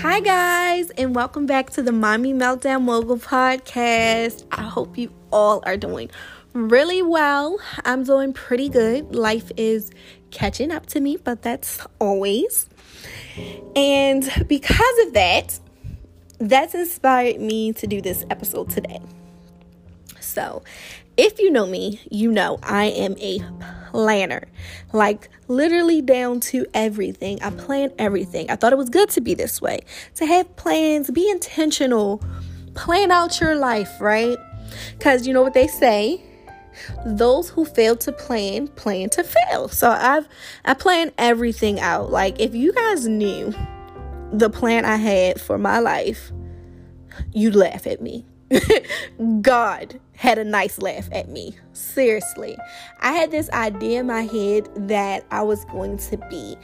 Hi, guys, and welcome back to the Mommy Meltdown Mogul podcast. I hope you all are doing really well. I'm doing pretty good. Life is catching up to me, but that's always. And because of that, that's inspired me to do this episode today. So, if you know me, you know I am a planner. Like literally down to everything. I plan everything. I thought it was good to be this way. To have plans, be intentional, plan out your life, right? Cuz you know what they say, those who fail to plan plan to fail. So I've I plan everything out. Like if you guys knew the plan I had for my life, you'd laugh at me. God had a nice laugh at me. Seriously. I had this idea in my head that I was going to be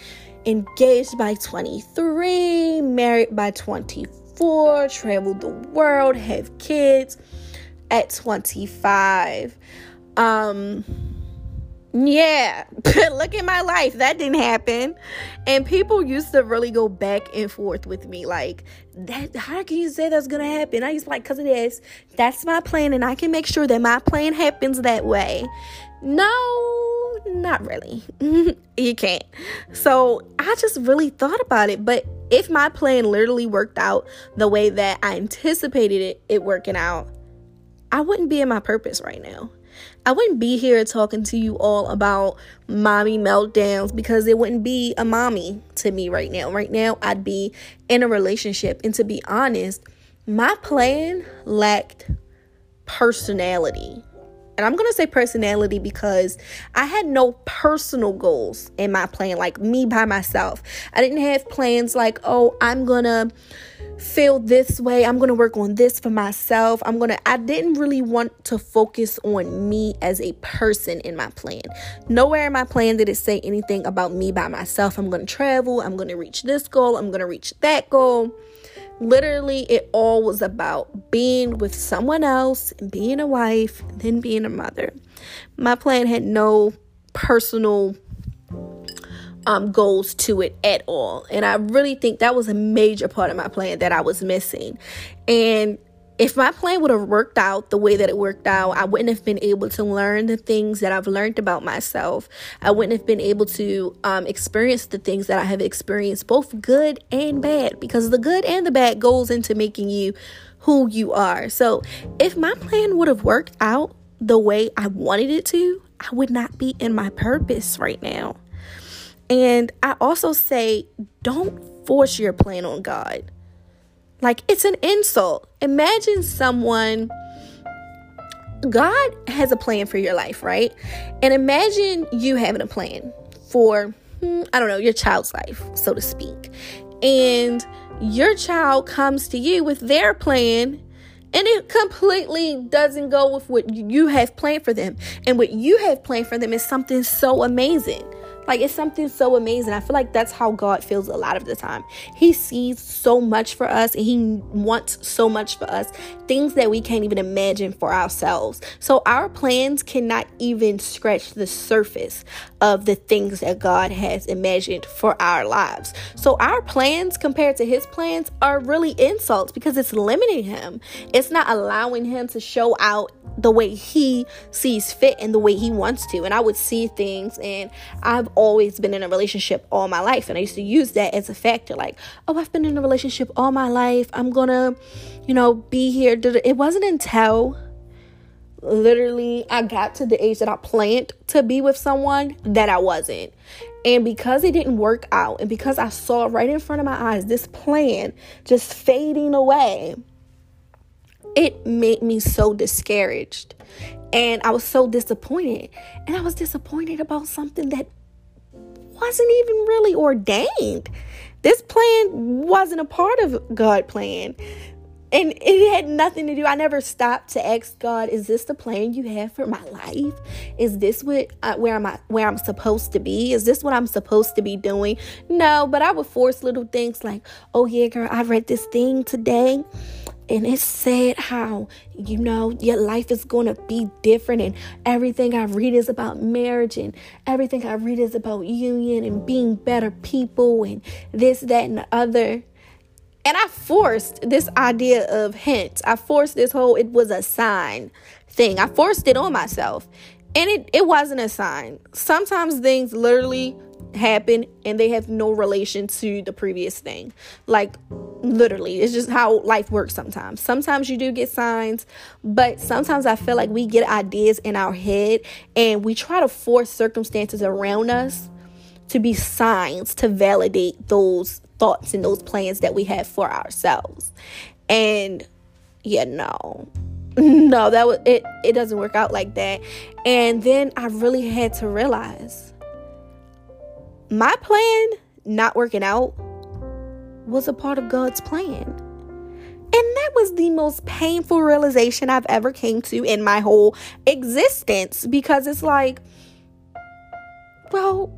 engaged by 23, married by 24, travel the world, have kids at 25. Um yeah, look at my life. That didn't happen. And people used to really go back and forth with me like, that how can you say that's gonna happen? I used to like, cause it is. That's my plan, and I can make sure that my plan happens that way. No, not really. you can't. So I just really thought about it. But if my plan literally worked out the way that I anticipated it, it working out, I wouldn't be in my purpose right now. I wouldn't be here talking to you all about mommy meltdowns because it wouldn't be a mommy to me right now. Right now, I'd be in a relationship. And to be honest, my plan lacked personality. And I'm going to say personality because I had no personal goals in my plan, like me by myself. I didn't have plans like, oh, I'm going to feel this way. I'm going to work on this for myself. I'm going to, I didn't really want to focus on me as a person in my plan. Nowhere in my plan did it say anything about me by myself. I'm going to travel. I'm going to reach this goal. I'm going to reach that goal. Literally, it all was about being with someone else being a wife, then being a mother. My plan had no personal um, goals to it at all. And I really think that was a major part of my plan that I was missing. And if my plan would have worked out the way that it worked out, I wouldn't have been able to learn the things that I've learned about myself. I wouldn't have been able to um, experience the things that I have experienced, both good and bad, because the good and the bad goes into making you who you are. So if my plan would have worked out the way I wanted it to, I would not be in my purpose right now. And I also say, don't force your plan on God. Like, it's an insult. Imagine someone, God has a plan for your life, right? And imagine you having a plan for, hmm, I don't know, your child's life, so to speak. And your child comes to you with their plan and it completely doesn't go with what you have planned for them. And what you have planned for them is something so amazing. Like it's something so amazing. I feel like that's how God feels a lot of the time. He sees so much for us and he wants so much for us. Things that we can't even imagine for ourselves. So our plans cannot even scratch the surface of the things that God has imagined for our lives. So our plans compared to his plans are really insults because it's limiting him. It's not allowing him to show out the way he sees fit and the way he wants to. And I would see things and I've always been in a relationship all my life. And I used to use that as a factor like, oh, I've been in a relationship all my life. I'm to, you know, be here. It wasn't until literally I got to the age that I planned to be with someone that I wasn't. And because it didn't work out, and because I saw right in front of my eyes this plan just fading away, it made me so discouraged. And I was so disappointed. And I was disappointed about something that wasn't even really ordained. This plan wasn't a part of God' plan. And it had nothing to do. I never stopped to ask God, "Is this the plan you have for my life? Is this what uh, where am I where I'm supposed to be? Is this what I'm supposed to be doing?" No, but I would force little things like, "Oh yeah, girl, I read this thing today." And it said how you know your life is going to be different and everything i read is about marriage and everything i read is about union and being better people and this that and the other And I forced this idea of hints. I forced this whole it was a sign thing. I forced it on myself. And it, it wasn't a sign. Sometimes things literally happen and they have no relation to the previous thing. Like literally, it's just how life works sometimes. Sometimes you do get signs, but sometimes I feel like we get ideas in our head and we try to force circumstances around us to be signs to validate those thoughts and those plans that we have for ourselves. And yeah, no. No, that was it it doesn't work out like that. And then I really had to realize my plan not working out was a part of God's plan. And that was the most painful realization I've ever came to in my whole existence because it's like well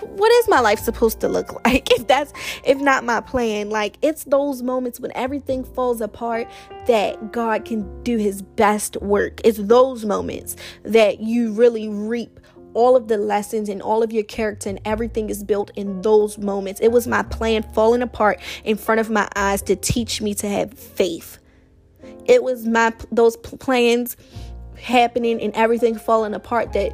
what is my life supposed to look like if that's if not my plan like it's those moments when everything falls apart that god can do his best work it's those moments that you really reap all of the lessons and all of your character and everything is built in those moments. It was my plan falling apart in front of my eyes to teach me to have faith. It was my those plans happening and everything falling apart that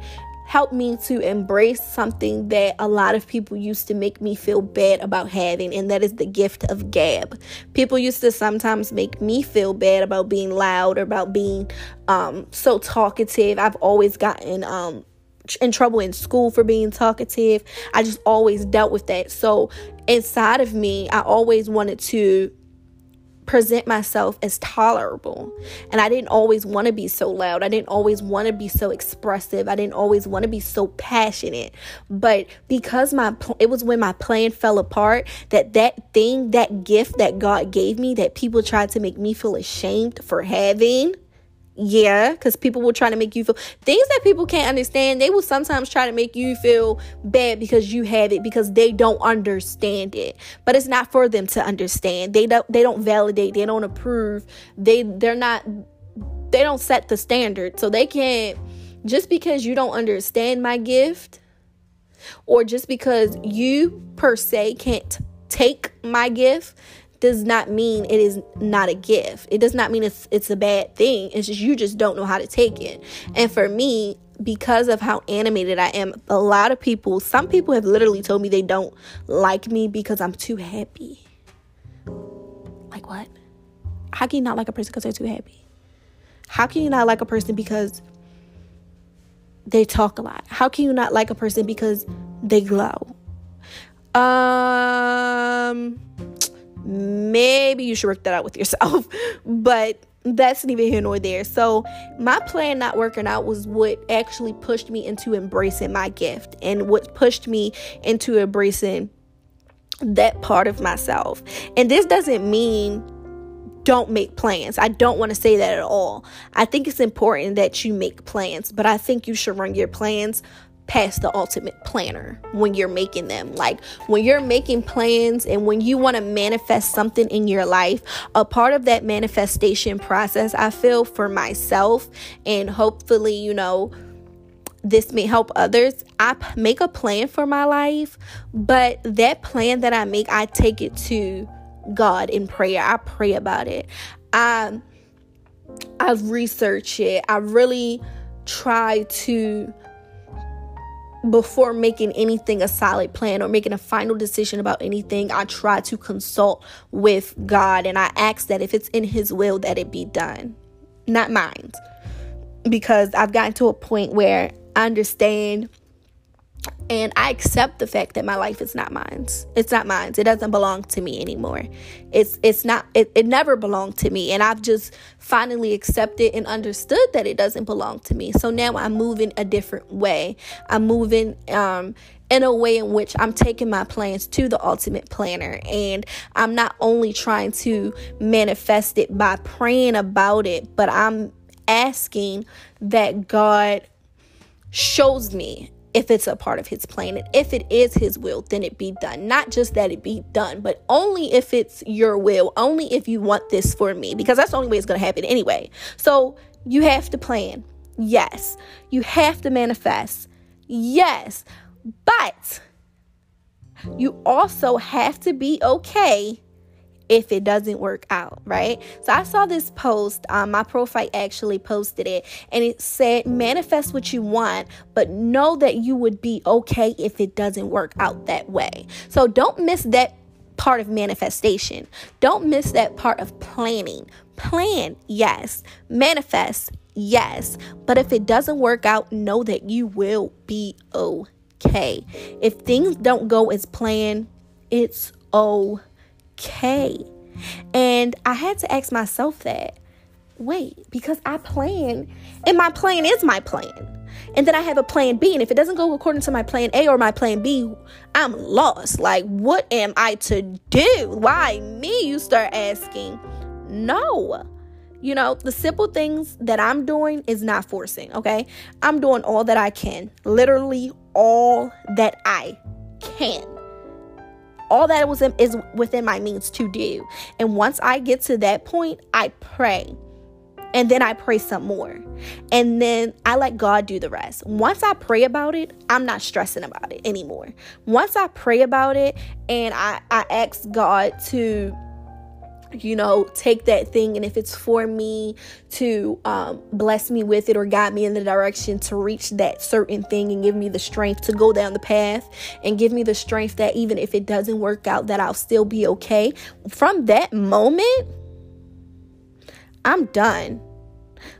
helped me to embrace something that a lot of people used to make me feel bad about having, and that is the gift of gab. People used to sometimes make me feel bad about being loud or about being um, so talkative. I've always gotten um, in trouble in school for being talkative. I just always dealt with that. So inside of me, I always wanted to present myself as tolerable. And I didn't always want to be so loud. I didn't always want to be so expressive. I didn't always want to be so passionate. But because my it was when my plan fell apart that that thing, that gift that God gave me that people tried to make me feel ashamed for having, yeah, because people will try to make you feel things that people can't understand. They will sometimes try to make you feel bad because you have it because they don't understand it. But it's not for them to understand. They don't. They don't validate. They don't approve. They they're not. They don't set the standard, so they can't. Just because you don't understand my gift, or just because you per se can't take my gift does not mean it is not a gift. It does not mean it's it's a bad thing. It's just you just don't know how to take it. And for me, because of how animated I am, a lot of people, some people have literally told me they don't like me because I'm too happy. Like what? How can you not like a person because they're too happy? How can you not like a person because they talk a lot? How can you not like a person because they glow? Um maybe you should work that out with yourself. but that's neither here nor there. So, my plan not working out was what actually pushed me into embracing my gift and what pushed me into embracing that part of myself. And this doesn't mean don't make plans. I don't want to say that at all. I think it's important that you make plans, but I think you should run your plans past the ultimate planner when you're making them. Like when you're making plans and when you want to manifest something in your life, a part of that manifestation process, I feel for myself and hopefully, you know, this may help others. I make a plan for my life, but that plan that I make, I take it to God in prayer. I pray about it. I I research it. I really try to before making anything a solid plan or making a final decision about anything, I try to consult with God and I ask that if it's in His will, that it be done, not mine. Because I've gotten to a point where I understand and I accept the fact that my life is not mine. It's not mine. It doesn't belong to me anymore. It's it's not it, it never belonged to me. And I've just finally accepted and understood that it doesn't belong to me. So now I'm moving a different way. I'm moving um in a way in which I'm taking my plans to the ultimate planner. And I'm not only trying to manifest it by praying about it, but I'm asking that God shows me if it's a part of his plan. And if it is his will then it be done. Not just that it be done but only if it's your will. Only if you want this for me because that's the only way it's going to happen anyway. So you have to plan. Yes. You have to manifest. Yes. But you also have to be okay if it doesn't work out, right? So I saw this post, um, my profile actually posted it, and it said, Manifest what you want, but know that you would be okay if it doesn't work out that way. So don't miss that part of manifestation. Don't miss that part of planning. Plan, yes. Manifest, yes. But if it doesn't work out, know that you will be okay. If things don't go as planned, it's okay. And I had to ask myself that wait, because I plan, and my plan is my plan. And then I have a plan B. And if it doesn't go according to my plan A or my plan B, I'm lost. Like, what am I to do? Why me? You start asking. No. You know, the simple things that I'm doing is not forcing, okay? I'm doing all that I can. Literally all that I can. All that was in, is within my means to do. And once I get to that point, I pray. And then I pray some more. And then I let God do the rest. Once I pray about it, I'm not stressing about it anymore. Once I pray about it and I, I ask God to you know, take that thing and if it's for me to um, bless me with it or guide me in the direction to reach that certain thing and give me the strength to go down the path and give me the strength that even if it doesn't work out, that I'll still be okay. From that moment, I'm done.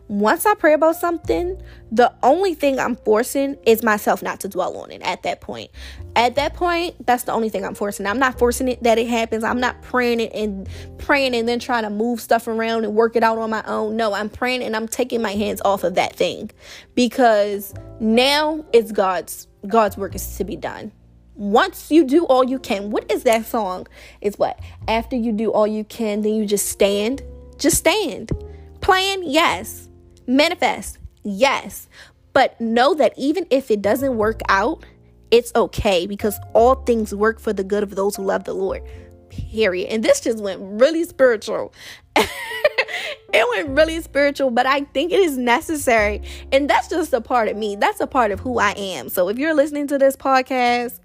Once I pray about something, the only thing I'm forcing is myself not to dwell on it at that point. At that point, that's the only thing I'm forcing. I'm not forcing it that it happens. I'm not praying it and praying and then trying to move stuff around and work it out on my own. No, I'm praying and I'm taking my hands off of that thing because now it's God's God's work is to be done once you do all you can what is that song it's what after you do all you can then you just stand just stand. Plan, yes. Manifest, yes. But know that even if it doesn't work out, it's okay because all things work for the good of those who love the Lord. Period. And this just went really spiritual. it went really spiritual, but I think it is necessary. And that's just a part of me. That's a part of who I am. So if you're listening to this podcast,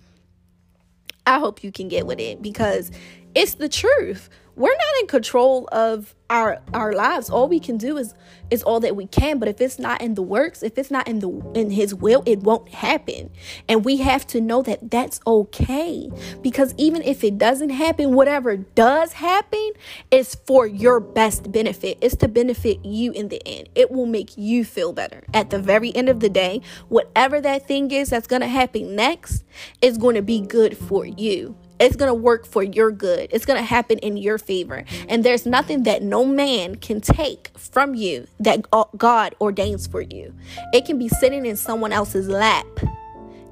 I hope you can get with it because it's the truth we're not in control of our our lives. All we can do is is all that we can. But if it's not in the works if it's not in the in his will it won't happen. And we have to know that that's okay. Because even if it doesn't happen whatever does happen is for your best benefit. It's to benefit you in the end. It will make you feel better. At the very end of the day whatever that thing is that's going to happen next is going to be good for you it's going to work for your good. It's going to happen in your favor. And there's nothing that no man can take from you that uh, God ordains for you. It can be sitting in someone else's lap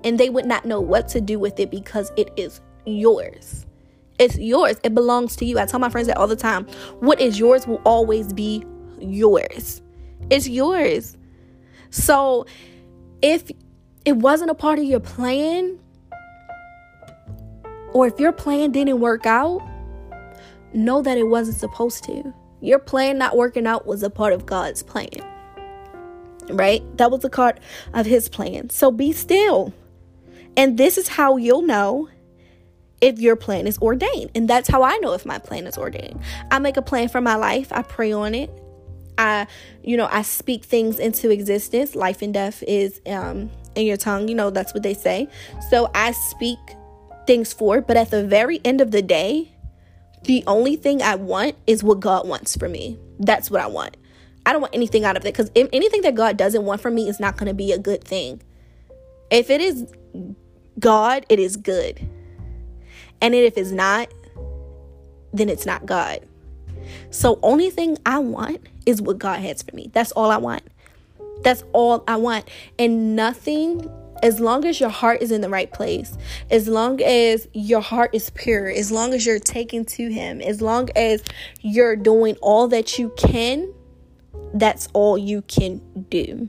and they would not know what to do with it because it is yours. It's yours. It belongs to you. I tell my friends that all the time. What is yours will always be yours. It's yours. So if it wasn't a part of your plan, or if your plan didn't work out, know that it wasn't supposed to. Your plan not working out was a part of God's plan. Right? That was a part of his plan. So be still. And this is how you'll know if your plan is ordained. And that's how I know if my plan is ordained. I make a plan for my life, I pray on it. I, you know, I speak things into existence. Life and death is um in your tongue, you know, that's what they say. So I speak things for. But at the very end of the day, the only thing I want is what God wants for me. That's what I want. I don't want anything out of it because anything that God doesn't want for me is not going to be a good thing. If it is God, it is good. And if it's not, then it's not God. So only thing I want is what God has for me. That's all I want. That's all I want. And nothing as long as your heart is in the right place, as long as your heart is pure, as long as you're taken to Him, as long as you're doing all that you can, that's all you can do.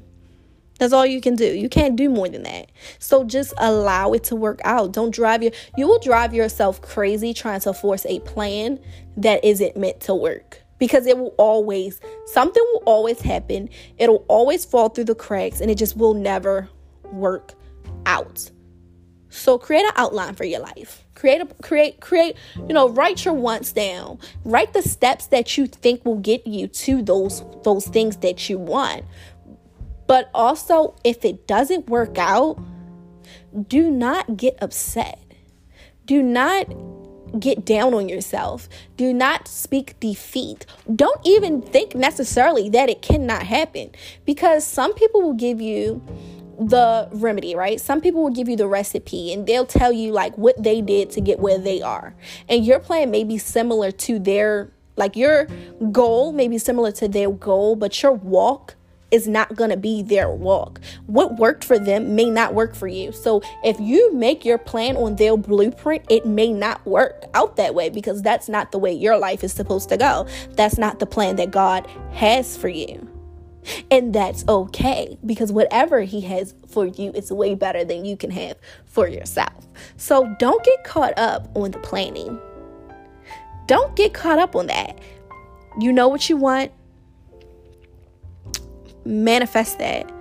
That's all you can do. You can't do more than that. So just allow it to work out. Don't drive your you will drive yourself crazy trying to force a plan that isn't meant to work. Because it will always something will always happen. It'll always fall through the cracks and it just will never work out. So create an outline for your life. Create a create create, you know, write your wants down. Write the steps that you think will get you to those those things that you want. But also if it doesn't work out, do not get upset. Do not get down on yourself. Do not speak defeat. Don't even think necessarily that it cannot happen because some people will give you the remedy, right? Some people will give you the recipe and they'll tell you like what they did to get where they are. And your plan may be similar to their like your goal may be similar to their goal, but your walk is not going to be their walk. What worked for them may not work for you. So if you make your plan on their blueprint, it may not work out that way because that's not the way your life is supposed to go. That's not the plan that God has for you. And that's okay because whatever He has for you is way better than you can have for yourself. So don't get caught up on the planning. Don't get caught up on that. You know what you want, manifest that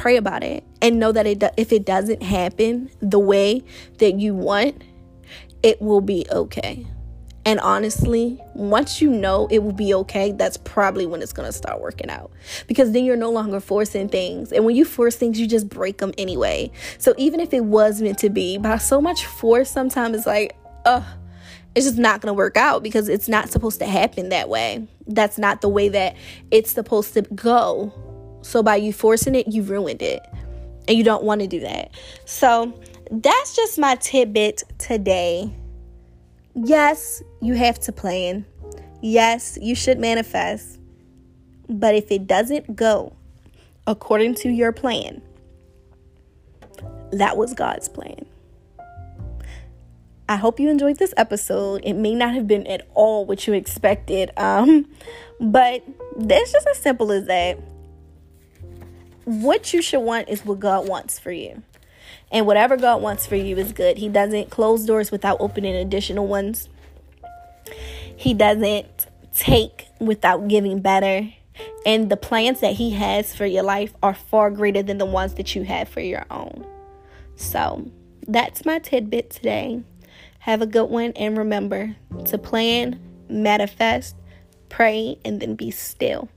pray about it and know that it if it doesn't happen the way that you want it will be okay and honestly, once you know it will be okay, that's probably when it's to start working out. Because then you're no longer forcing things. And when you force things, you just break them anyway. So even if it was meant to be, by so much force, sometimes it's like, ugh, it's just not to work out because it's not supposed to happen that way. That's not the way that it's supposed to go. So by you forcing it, you ruined it. And you don't want to do that. So that's just my tidbit today. Yes, you have to plan. Yes, you should manifest. But if it doesn't go according to your plan, that was God's plan. I hope you enjoyed this episode. It may not have been at all what you expected, um, but that's just as simple as that. What you should want is what God wants for you. And whatever God wants for you is good. He doesn't close doors without opening additional ones. He doesn't take without giving better. And the plans that He has for your life are far greater than the ones that you have for your own. So that's my tidbit today. Have a good one and remember to plan, manifest, pray, and then be still.